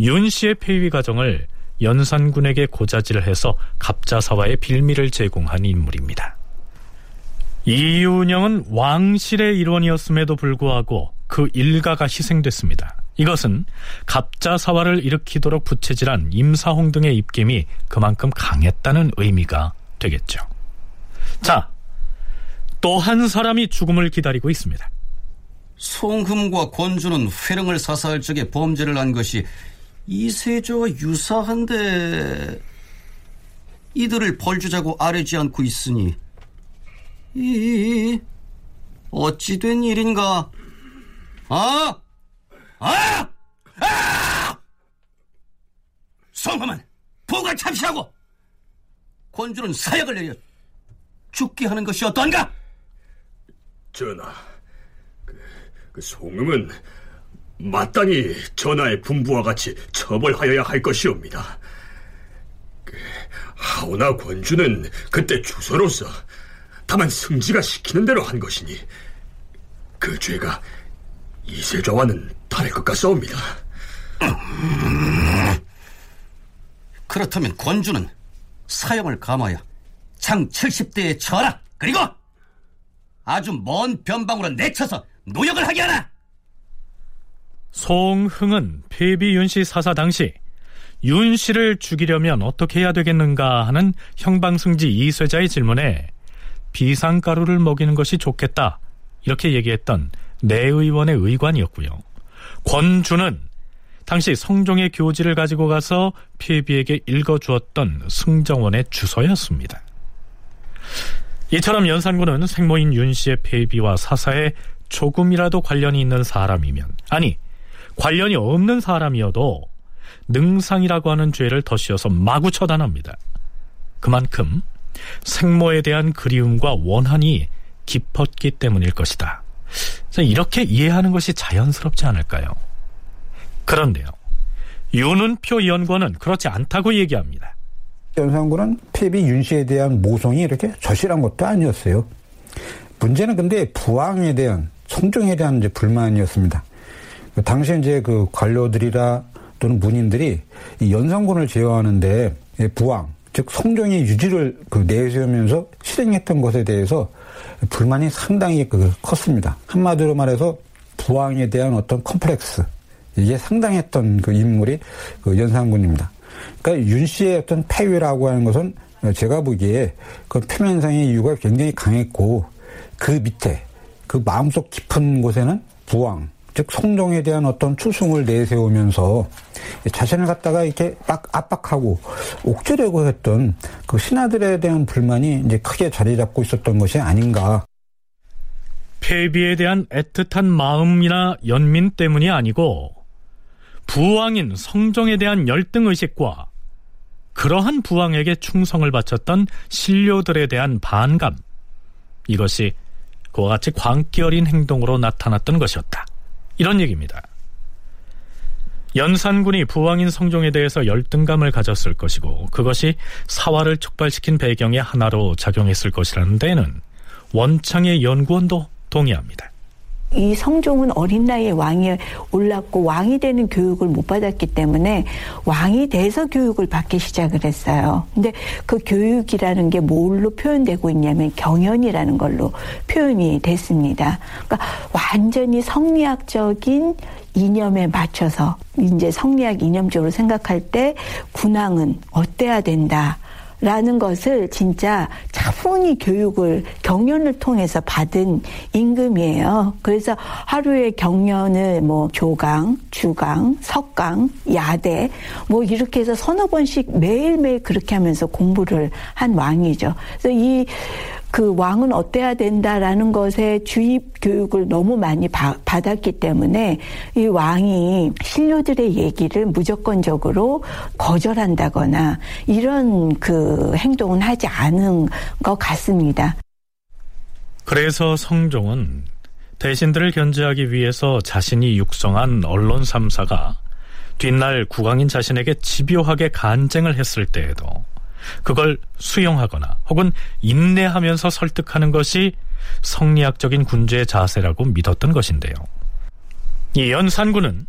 윤 씨의 폐위 과정을 연산군에게 고자질을 해서 갑자사와의 빌미를 제공한 인물입니다. 이윤영은 왕실의 일원이었음에도 불구하고 그 일가가 희생됐습니다. 이것은 갑자사화를 일으키도록 부채질한 임사홍 등의 입김이 그만큼 강했다는 의미가 되겠죠. 자, 또 한 사람이 죽음을 기다리고 있습니다. 송흠과 권주는 회령을 사사할 적에 범죄를 한 것이 이세조와 유사한데 이들을 벌주자고 아뢰지 않고 있으니 이 어찌 된 일인가? 아! 아! 아! 송흠은 부가 참시하고 권주는 사약을 내려 죽게 하는 것이 어떠한가? 전하, 그, 그 송음은 마땅히 전하의 분부와 같이 처벌하여야 할 것이옵니다. 그, 하오나 권주는 그때 주소로서 다만 승지가 시키는 대로 한 것이니 그 죄가 이세조와는 다를 것 같사옵니다. 그렇다면 권주는 사형을 감하여 장 70대에 처하라. 그리고 아주 먼 변방으로 내쳐서 노역을 하게 하라. 송흥은 폐비 윤씨 사사 당시 윤 씨를 죽이려면 어떻게 해야 되겠는가 하는 형방승지 이쇠자의 질문에 비상가루를 먹이는 것이 좋겠다 이렇게 얘기했던 내 의원의 의관이었고요. 권주는 당시 성종의 교지를 가지고 가서 폐비에게 읽어주었던 승정원의 주소였습니다. 이처럼 연산군은 생모인 윤 씨의 폐비와 사사에 조금이라도 관련이 있는 사람이면 아니 관련이 없는 사람이어도 능상이라고 하는 죄를 덧씌워서 마구 처단합니다. 그만큼 생모에 대한 그리움과 원한이 깊었기 때문일 것이다. 이렇게 이해하는 것이 자연스럽지 않을까요? 그런데요. 윤은표 연구원은 그렇지 않다고 얘기합니다. 연산군은 폐비 윤 씨에 대한 모성이 이렇게 절실한 것도 아니었어요. 문제는 근데 부왕에 대한 성종에 대한 이제 불만이었습니다. 당시 이제 그 관료들이라 또는 문인들이 이 연산군을 제어하는데 부왕 즉 성종의 유지를 그 내세우면서 실행했던 것에 대해서 불만이 상당히 그 컸습니다. 한마디로 말해서 부왕에 대한 어떤 컴플렉스 이게 상당했던 그 인물이 그 연산군입니다. 그러니까 윤 씨의 어떤 폐위라고 하는 것은 제가 보기에 그 표면상의 이유가 굉장히 강했고 그 밑에 그 마음속 깊은 곳에는 부왕 즉 성종에 대한 어떤 추승을 내세우면서 자신을 갖다가 이렇게 막 압박하고 옥죄려고 했던 그 신하들에 대한 불만이 이제 크게 자리 잡고 있었던 것이 아닌가. 폐비에 대한 애틋한 마음이나 연민 때문이 아니고 부왕인 성종에 대한 열등 의식과 그러한 부왕에게 충성을 바쳤던 신료들에 대한 반감 이것이 그와 같이 광기 어린 행동으로 나타났던 것이었다. 이런 얘기입니다. 연산군이 부왕인 성종에 대해서 열등감을 가졌을 것이고 그것이 사화를 촉발시킨 배경의 하나로 작용했을 것이라는 데에는 원창의 연구원도 동의합니다. 이 성종은 어린 나이에 왕이 올랐고 왕이 되는 교육을 못 받았기 때문에 왕이 돼서 교육을 받기 시작을 했어요. 근데 그 교육이라는 게 뭘로 표현되고 있냐면 경연이라는 걸로 표현이 됐습니다. 그러니까 완전히 성리학적인 이념에 맞춰서 이제 성리학 이념적으로 생각할 때 군왕은 어때야 된다. 라는 것을 진짜 차분히 교육을 경연을 통해서 받은 임금이에요. 그래서 하루에 경연을 뭐 조강, 주강, 석강, 야대 뭐 이렇게 해서 서너 번씩 매일매일 그렇게 하면서 공부를 한 왕이죠. 그래서 이 그 왕은 어때야 된다라는 것에 주입 교육을 너무 많이 바, 받았기 때문에 이 왕이 신료들의 얘기를 무조건적으로 거절한다거나 이런 그 행동은 하지 않은 것 같습니다. 그래서 성종은 대신들을 견제하기 위해서 자신이 육성한 언론 3사가 뒷날 국왕인 자신에게 집요하게 간쟁을 했을 때에도 그걸 수용하거나 혹은 인내하면서 설득하는 것이 성리학적인 군주의 자세라고 믿었던 것인데요. 이 연산군은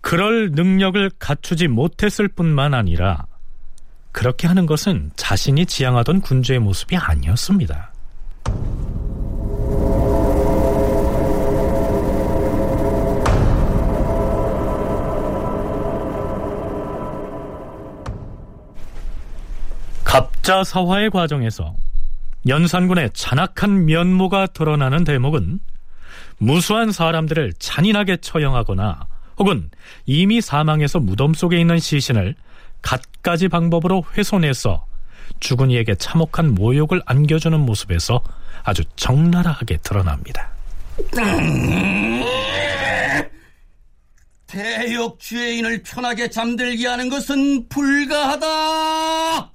그럴 능력을 갖추지 못했을 뿐만 아니라 그렇게 하는 것은 자신이 지향하던 군주의 모습이 아니었습니다. 갑자 사화의 과정에서 연산군의 잔악한 면모가 드러나는 대목은 무수한 사람들을 잔인하게 처형하거나 혹은 이미 사망해서 무덤 속에 있는 시신을 갖가지 방법으로 훼손해서 죽은 이에게 참혹한 모욕을 안겨주는 모습에서 아주 적나라하게 드러납니다. 대역 죄인을 편하게 잠들게 하는 것은 불가하다.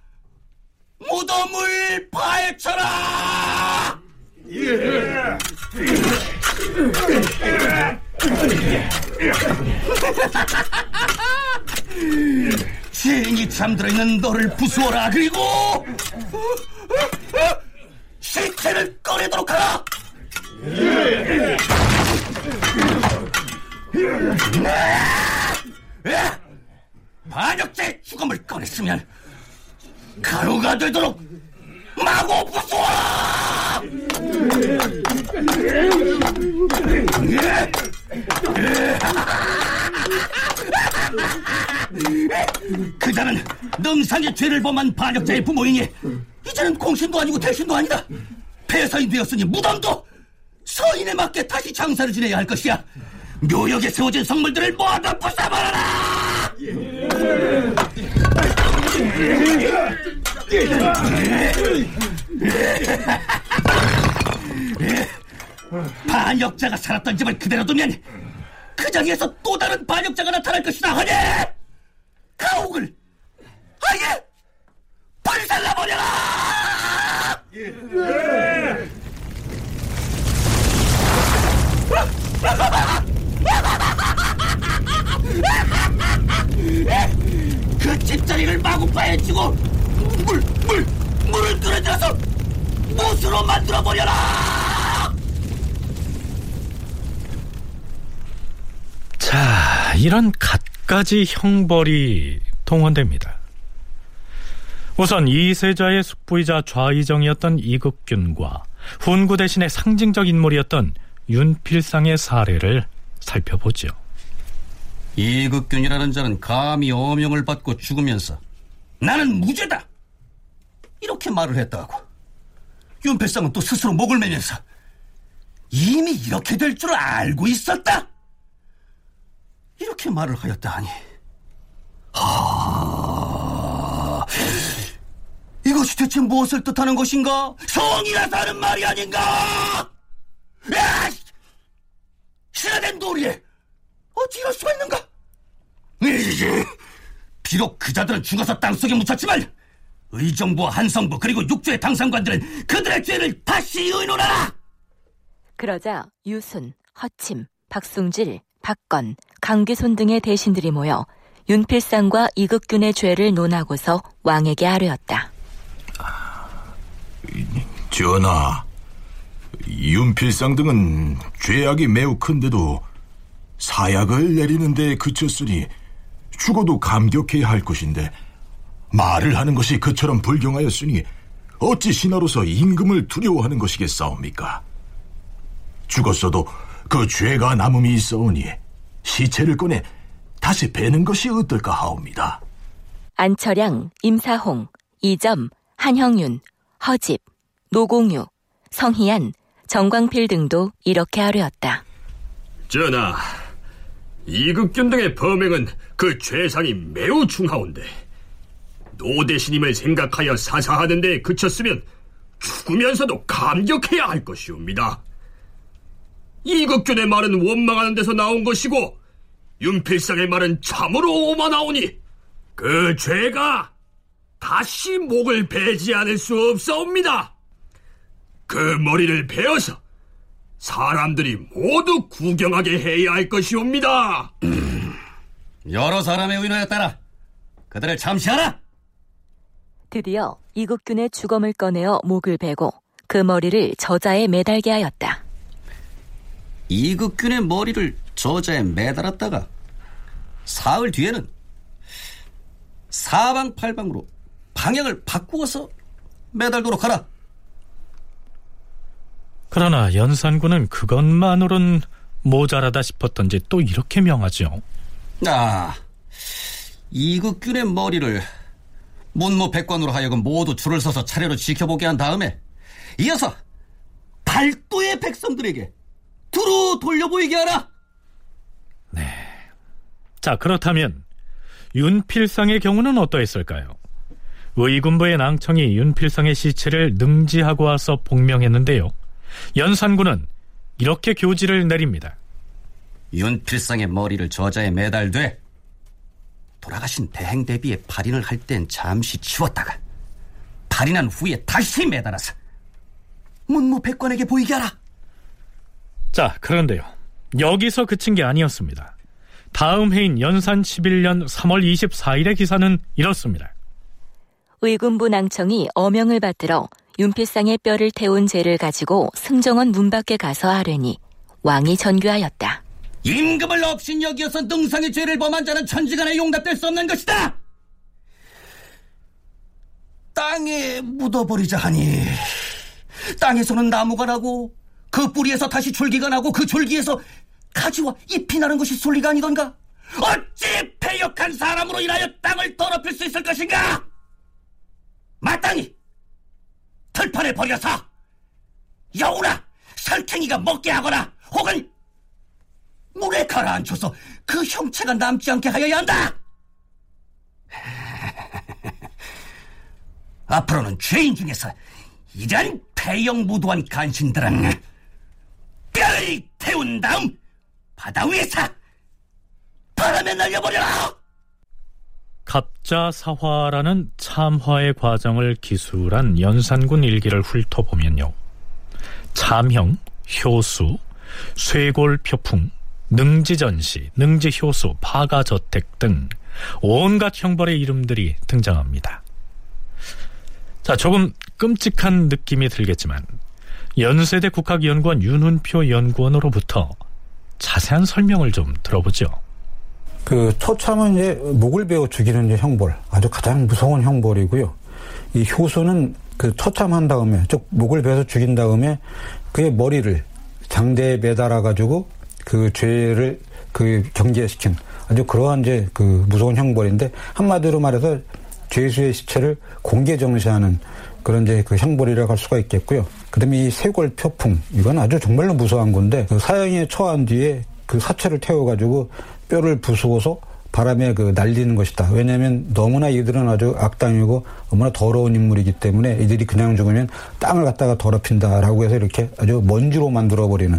무덤을 파헤쳐라! 예. 죄인이 잠들어 있는 너를 부수어라. 그리고 시체를 꺼내도록 하라. 예. 반역자의 죽음을 꺼냈으면 가루가 되도록 마구 부수어라! 그자는 능상의 죄를 범한 반역자의 부모이니 이제는 공신도 아니고 대신도 아니다. 폐서인 되었으니 무덤도 서인에 맞게 다시 장사를 지내야 할 것이야. 묘역에 세워진 성물들을 모아다 부숴버려라! 반역자가 살았던 집을 그대로 두면 그 자리에서 또 다른 반역자가 나타날 것이다 하니! 가옥을 돗자리를 마구파에 치고 물, 물, 물을 끌어들여서 못으로 만들어버려라! 자, 이런 갖가지 형벌이 통원됩니다. 우선 이세자의 숙부이자 좌이정이었던 이극균과 훈구 대신의 상징적 인물이었던 윤필상의 사례를 살펴보죠. 이극균이라는 자는 감히 어명을 받고 죽으면서 나는 무죄다! 이렇게 말을 했다고. 윤필상은 또 스스로 목을 매면서 이미 이렇게 될 줄 알고 있었다! 이렇게 말을 하였다 하니. 하... 이것이 대체 무엇을 뜻하는 것인가? 성이라서 하는 말이 아닌가? 야! 신화된 도리에 어찌 이럴 수가 있는가? 이제 비록 그자들은 죽어서 땅속에 묻혔지만 의정부와 한성부 그리고 육조의 당상관들은 그들의 죄를 다시 의논하라! 그러자 유순, 허침, 박숭질, 박건, 강기손 등의 대신들이 모여 윤필상과 이극균의 죄를 논하고서 왕에게 아뢰었다. 전하, 윤필상 등은 죄악이 매우 큰데도 사약을 내리는데 그쳤으니 죽어도 감격해야 할 것인데 말을 하는 것이 그처럼 불경하였으니 어찌 신하로서 임금을 두려워하는 것이겠사옵니까? 죽었어도 그 죄가 남음이 있어오니 시체를 꺼내 다시 베는 것이 어떨까 하옵니다. 안철양, 임사홍, 이점, 한형윤, 허집, 노공유, 성희안, 정광필 등도 이렇게 하려었다. 전하, 이극균 등의 범행은 그 죄상이 매우 중하온데 노대신임을 생각하여 사사하는 데 그쳤으면 죽으면서도 감격해야 할 것이옵니다. 이극균의 말은 원망하는 데서 나온 것이고 윤필상의 말은 참으로 오만하오니 그 죄가 다시 목을 베지 않을 수 없사옵니다. 그 머리를 베어서 사람들이 모두 구경하게 해야 할 것이옵니다. 여러 사람의 의논에 따라 그들을 참시하라. 드디어 이국균의 주검을 꺼내어 목을 베고 그 머리를 저자에 매달게 하였다. 이극균의 머리를 저자에 매달았다가 사흘 뒤에는 사방팔방으로 방향을 바꾸어서 매달도록 하라. 그러나 연산군은 그것만으론 모자라다 싶었던지 또 이렇게 명하죠. 아, 이극균의 머리를 문무 백관으로 하여금 모두 줄을 서서 차례로 지켜보게 한 다음에 이어서 발도의 백성들에게 두루 돌려보이게 하라. 자, 그렇다면 윤필상의 경우는 어떠했을까요? 의군부의 낭청이 윤필상의 시체를 능지하고 와서 복명했는데요. 연산군은 이렇게 교지를 내립니다. 윤필상의 머리를 저자에 매달되 돌아가신 대행 대비에 발인을 할 땐 잠시 치웠다가 발인한 후에 다시 매달아서 문무 백관에게 보이게 하라. 자, 그런데요. 여기서 그친 게 아니었습니다. 다음 해인 연산 11년 3월 24일의 기사는 이렇습니다. 의군부 낭청이 어명을 받들어 윤필상의 뼈를 태운 죄를 가지고 승정원 문 밖에 가서 아뢰니 왕이 전교하였다. 임금을 없인 여기어서 능상의 죄를 범한 자는 천지간에 용납될 수 없는 것이다. 땅에 묻어버리자 하니 땅에서는 나무가 나고 그 뿌리에서 다시 줄기가 나고 그 줄기에서 가지와 잎이 나는 것이 솔리가 아니던가? 어찌 패역한 사람으로 인하여 땅을 더럽힐 수 있을 것인가? 마땅히 들판에 버려서 여우나 설탱이가 먹게 하거나 혹은 물에 가라앉혀서 그 형체가 남지 않게 하여야 한다. 앞으로는 죄인 중에서 이런 폐영무도한 간신들은 뼈를 태운 다음 바다 위에서 바람에 날려버려라! 갑자사화라는 참화의 과정을 기술한 연산군 일기를 훑어보면요. 참형, 효수, 쇠골표풍, 능지전시, 능지효수, 파가저택 등 온갖 형벌의 이름들이 등장합니다. 자, 조금 끔찍한 느낌이 들겠지만 연세대 국학연구원 윤훈표 연구원으로부터 자세한 설명을 좀 들어보죠. 그 처참은 이제 목을 베어 죽이는 이제 형벌, 아주 가장 무서운 형벌이고요. 이 효수는 그 처참한 다음에 즉 목을 베서 죽인 다음에 그의 머리를 장대에 매달아 가지고 그 죄를 그 경계시킨 아주 그러한 이제 그 무서운 형벌인데 한마디로 말해서 죄수의 시체를 공개 정시하는 그런 이제 그 형벌이라고 할 수가 있겠고요. 그다음에 이 쇄골 표풍 이건 아주 정말로 무서운 건데 그 사형에 처한 뒤에 그 사체를 태워가지고 뼈를 부수어서 바람에 그 날리는 것이다. 왜냐하면 너무나 이들은 아주 악당이고 너무나 더러운 인물이기 때문에 이들이 그냥 죽으면 땅을 갖다가 더럽힌다라고 해서 이렇게 아주 먼지로 만들어 버리는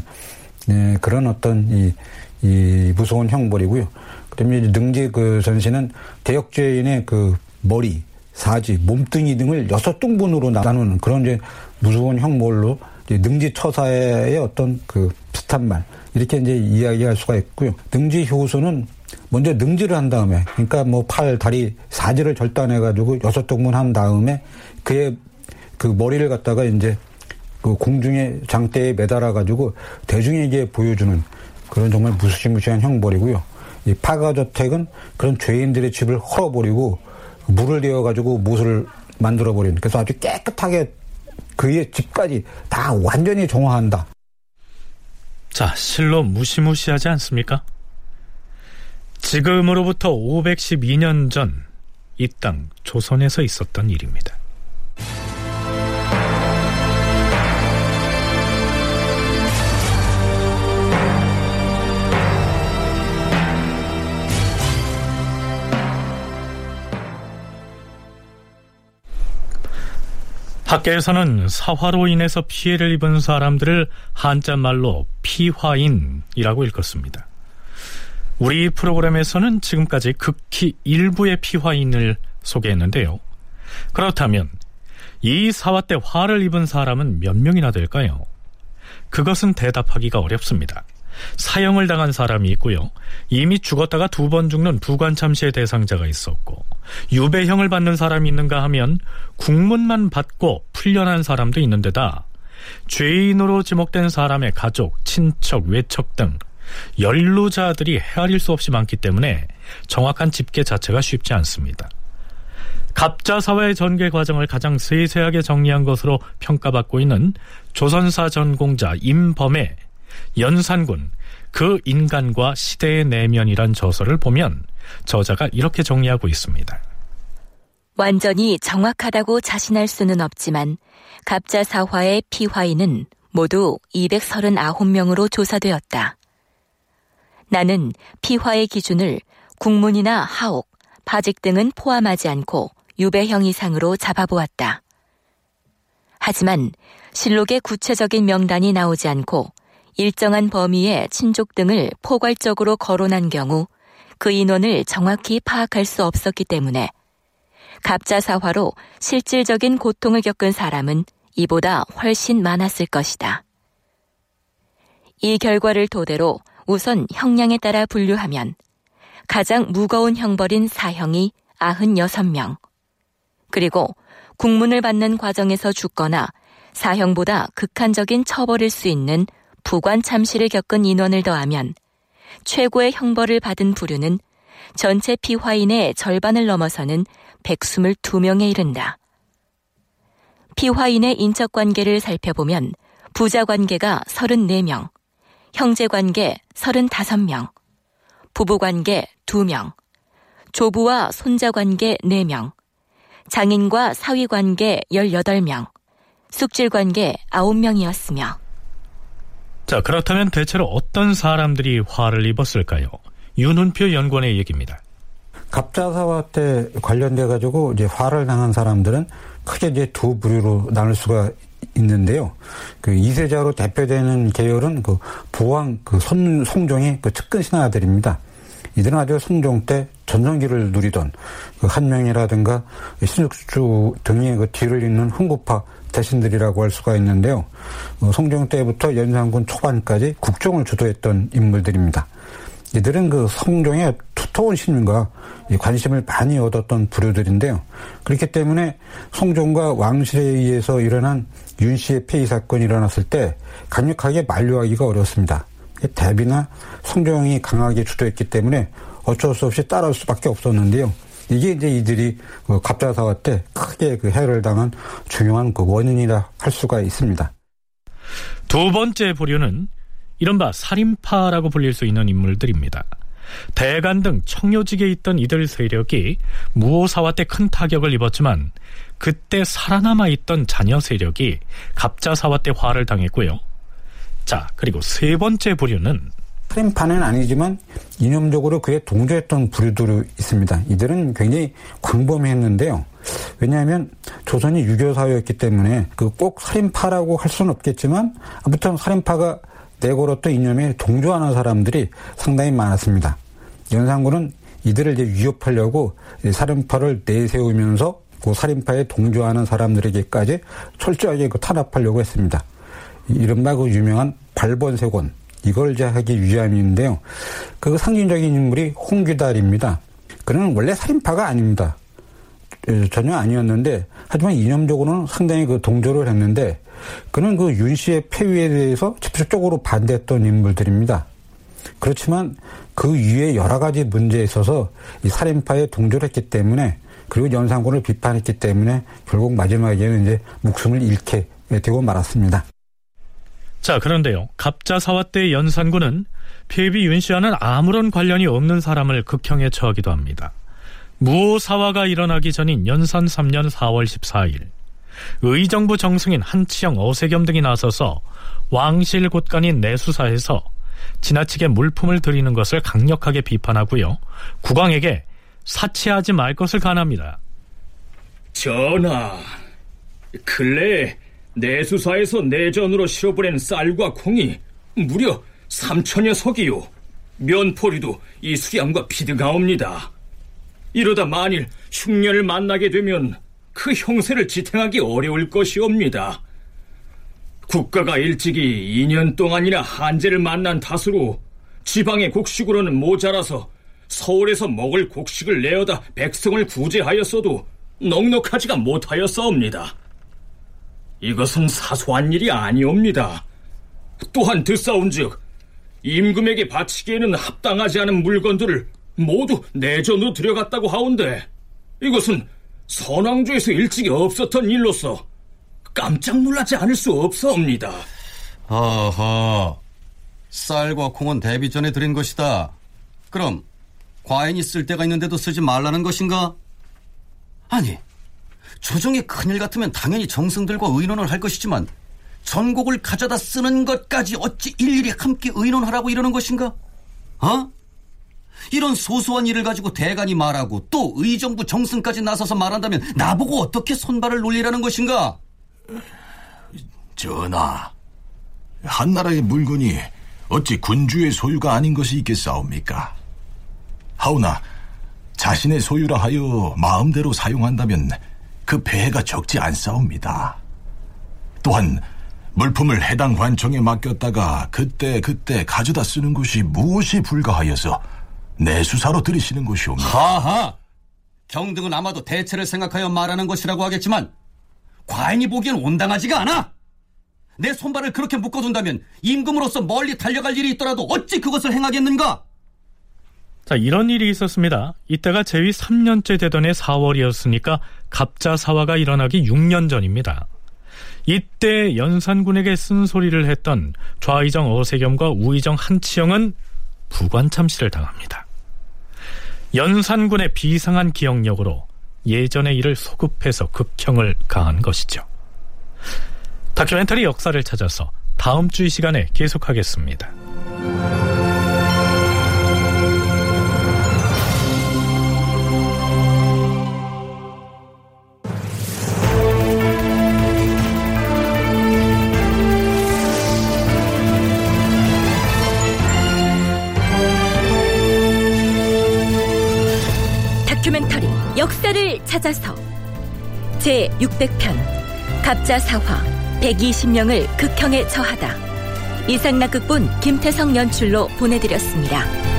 네, 그런 어떤 이, 이 무서운 형벌이고요. 그다음에 능지 그 전시는 대역죄인의 그 머리, 사지, 몸뚱이 등을 여섯 등분으로 나누는 그런 이제 무서운 형벌로 이제 능지 처사의 어떤 그 비슷한 말 이렇게 이제 이야기할 수가 있고요. 능지 효소는 먼저 능지를 한 다음에 그러니까 뭐 팔, 다리, 사지를 절단해 가지고 여섯 등분 한 다음에 그의 그 머리를 갖다가 이제 그 공중에 장대에 매달아 가지고 대중에게 보여주는 그런 정말 무시무시한 형벌이고요. 이 파가저택은 그런 죄인들의 집을 헐어버리고 물을 데워 가지고 못을 만들어 버리는 그래서 아주 깨끗하게 그의 집까지 다 완전히 정화한다. 자, 실로 무시무시하지 않습니까? 지금으로부터 512년 전 이 땅 조선에서 있었던 일입니다. 학계에서는 사화로 인해서 피해를 입은 사람들을 한자말로 피화인이라고 일컫습니다. 우리 프로그램에서는 지금까지 극히 일부의 피화인을 소개했는데요. 그렇다면 이 사화 때 화를 입은 사람은 몇 명이나 될까요? 그것은 대답하기가 어렵습니다. 사형을 당한 사람이 있고요. 이미 죽었다가 두 번 죽는 부관참시의 대상자가 있었고 유배형을 받는 사람이 있는가 하면 국문만 받고 풀려난 사람도 있는데다 죄인으로 지목된 사람의 가족, 친척, 외척 등 연루자들이 헤아릴 수 없이 많기 때문에 정확한 집계 자체가 쉽지 않습니다. 갑자사화의 전개 과정을 가장 세세하게 정리한 것으로 평가받고 있는 조선사 전공자 임범의 연산군 그 인간과 시대의 내면이란 저서를 보면 저자가 이렇게 정리하고 있습니다. 완전히 정확하다고 자신할 수는 없지만 갑자 사화의 피화인은 모두 239명으로 조사되었다. 나는 피화의 기준을 국문이나 하옥, 파직 등은 포함하지 않고 유배형 이상으로 잡아보았다. 하지만 실록의 구체적인 명단이 나오지 않고 일정한 범위의 친족 등을 포괄적으로 거론한 경우 그 인원을 정확히 파악할 수 없었기 때문에 갑자사화로 실질적인 고통을 겪은 사람은 이보다 훨씬 많았을 것이다. 이 결과를 토대로 우선 형량에 따라 분류하면 가장 무거운 형벌인 사형이 96명, 그리고 국문을 받는 과정에서 죽거나 사형보다 극한적인 처벌일 수 있는 부관 참시를 겪은 인원을 더하면 최고의 형벌을 받은 부류는 전체 피화인의 절반을 넘어서는 122명에 이른다. 피화인의 인적 관계를 살펴보면 부자 관계가 34명, 형제 관계 35명, 부부 관계 2명, 조부와 손자 관계 4명, 장인과 사위 관계 18명, 숙질 관계 9명이었으며 자, 그렇다면 대체로 어떤 사람들이 화를 입었을까요? 윤훈표 연구원의 얘기입니다. 갑자사화 때 관련돼 가지고 이제 화를 당한 사람들은 크게 이제 두 부류로 나눌 수가 있는데요. 그 이세자로 대표되는 계열은 그 부왕 그 손, 송종의 그 측근 신하들입니다. 이들은 아주 성종 때 전성기를 누리던 그 한명이라든가 신숙주 등의 그 뒤를 잇는 흥구파 대신들이라고 할 수가 있는데요. 어, 성종 때부터 연산군 초반까지 국정을 주도했던 인물들입니다. 이들은 그 성종의 두터운 시민과 관심을 많이 얻었던 부류들인데요. 그렇기 때문에 성종과 왕실에 의해서 일어난 윤 씨의 폐위 사건이 일어났을 때 강력하게 만류하기가 어렵습니다. 대비나 성종이 강하게 주도했기 때문에 어쩔 수 없이 따라올 수밖에 없었는데요. 이게 이제 이들이 그 갑자 사화 때 크게 그 해를 당한 중요한 그 원인이라 할 수가 있습니다. 두 번째 부류는 이른바 살인파라고 불릴 수 있는 인물들입니다. 대간 등 청요직에 있던 이들 세력이 무오사화 때 큰 타격을 입었지만 그때 살아남아 있던 자녀 세력이 갑자사화 때 화를 당했고요. 자, 그리고 세 번째 부류는 살인파는 아니지만 이념적으로 그에 동조했던 부류들이 있습니다. 이들은 굉장히 광범위했는데요. 왜냐하면 조선이 유교 사회였기 때문에 그 꼭 살인파라고 할 수는 없겠지만 아무튼 살인파가 내걸었던 이념에 동조하는 사람들이 상당히 많았습니다. 연산군은 이들을 이제 위협하려고 살인파를 내세우면서 그 살인파에 동조하는 사람들에게까지 철저하게 그 탄압하려고 했습니다. 이른바 그 유명한 발본세곤 이걸 이제 하기 위함인데요. 그 상징적인 인물이 홍귀달입니다. 그는 원래 살인파가 아닙니다. 전혀 아니었는데 하지만 이념적으로는 상당히 그 동조를 했는데 그는 그 윤 씨의 폐위에 대해서 직접적으로 반대했던 인물들입니다. 그렇지만 그 위에 여러 가지 문제에 있어서 이 살인파에 동조를 했기 때문에 그리고 연산군을 비판했기 때문에 결국 마지막에는 이제 목숨을 잃게 되고 말았습니다. 자, 그런데요. 갑자사화 때 연산군은 폐비 윤 씨와는 아무런 관련이 없는 사람을 극형에 처하기도 합니다. 무오사화가 일어나기 전인 연산 3년 4월 14일 의정부 정승인 한치영 어세겸 등이 나서서 왕실 곳간인 내수사에서 지나치게 물품을 들이는 것을 강력하게 비판하고요. 국왕에게 사치하지 말 것을 간합니다. 전하, 근래 내수사에서 내전으로 실어보낸 쌀과 콩이 무려 3천여 석이요. 면포리도 이 수량과 비등하옵니다. 이러다 만일 흉년을 만나게 되면 그 형세를 지탱하기 어려울 것이옵니다. 국가가 일찍이 2년 동안이나 한재를 만난 탓으로 지방의 곡식으로는 모자라서 서울에서 먹을 곡식을 내어다 백성을 구제하였어도 넉넉하지가 못하였사옵니다. 이것은 사소한 일이 아니옵니다. 또한 듣사온즉 임금에게 바치기에는 합당하지 않은 물건들을 모두 내전으로 들여갔다고 하온데 이것은 선왕조에서 일찍이 없었던 일로서 깜짝 놀라지 않을 수 없사옵니다. 어허, 쌀과 콩은 데뷔 전에 드린 것이다. 그럼 과인이 쓸 데가 있는데도 쓰지 말라는 것인가? 아니, 조정의 큰일 같으면 당연히 정승들과 의논을 할 것이지만 전곡을 가져다 쓰는 것까지 어찌 일일이 함께 의논하라고 이러는 것인가? 어? 이런 소소한 일을 가지고 대간이 말하고 또 의정부 정승까지 나서서 말한다면 나보고 어떻게 손발을 놀리라는 것인가? 전하, 한나라의 물건이 어찌 군주의 소유가 아닌 것이 있겠사옵니까? 하오나 자신의 소유라 하여 마음대로 사용한다면 그 폐해가 적지 않사옵니다. 또한 물품을 해당 관청에 맡겼다가 그때 그때 가져다 쓰는 것이 무엇이 불가하여서 내수사로 들이시는 것이옵니다. 하하! 경등은 아마도 대체를 생각하여 말하는 것이라고 하겠지만 과인이 보기엔 온당하지가 않아! 내 손발을 그렇게 묶어둔다면 임금으로서 멀리 달려갈 일이 있더라도 어찌 그것을 행하겠는가? 자, 이런 일이 있었습니다. 이때가 제위 3년째 되던 해 4월이었으니까 갑자사화가 일어나기 6년 전입니다. 이때 연산군에게 쓴소리를 했던 좌의정 어세겸과 우의정 한치영은 부관참시를 당합니다. 연산군의 비상한 기억력으로 예전의 일을 소급해서 극형을 가한 것이죠. 다큐멘터리 역사를 찾아서 다음 주 이 시간에 계속하겠습니다. 역사를 찾아서 제 600편 갑자 사화 120명을 극형에 처하다 이상락 극본 김태성 연출로 보내드렸습니다.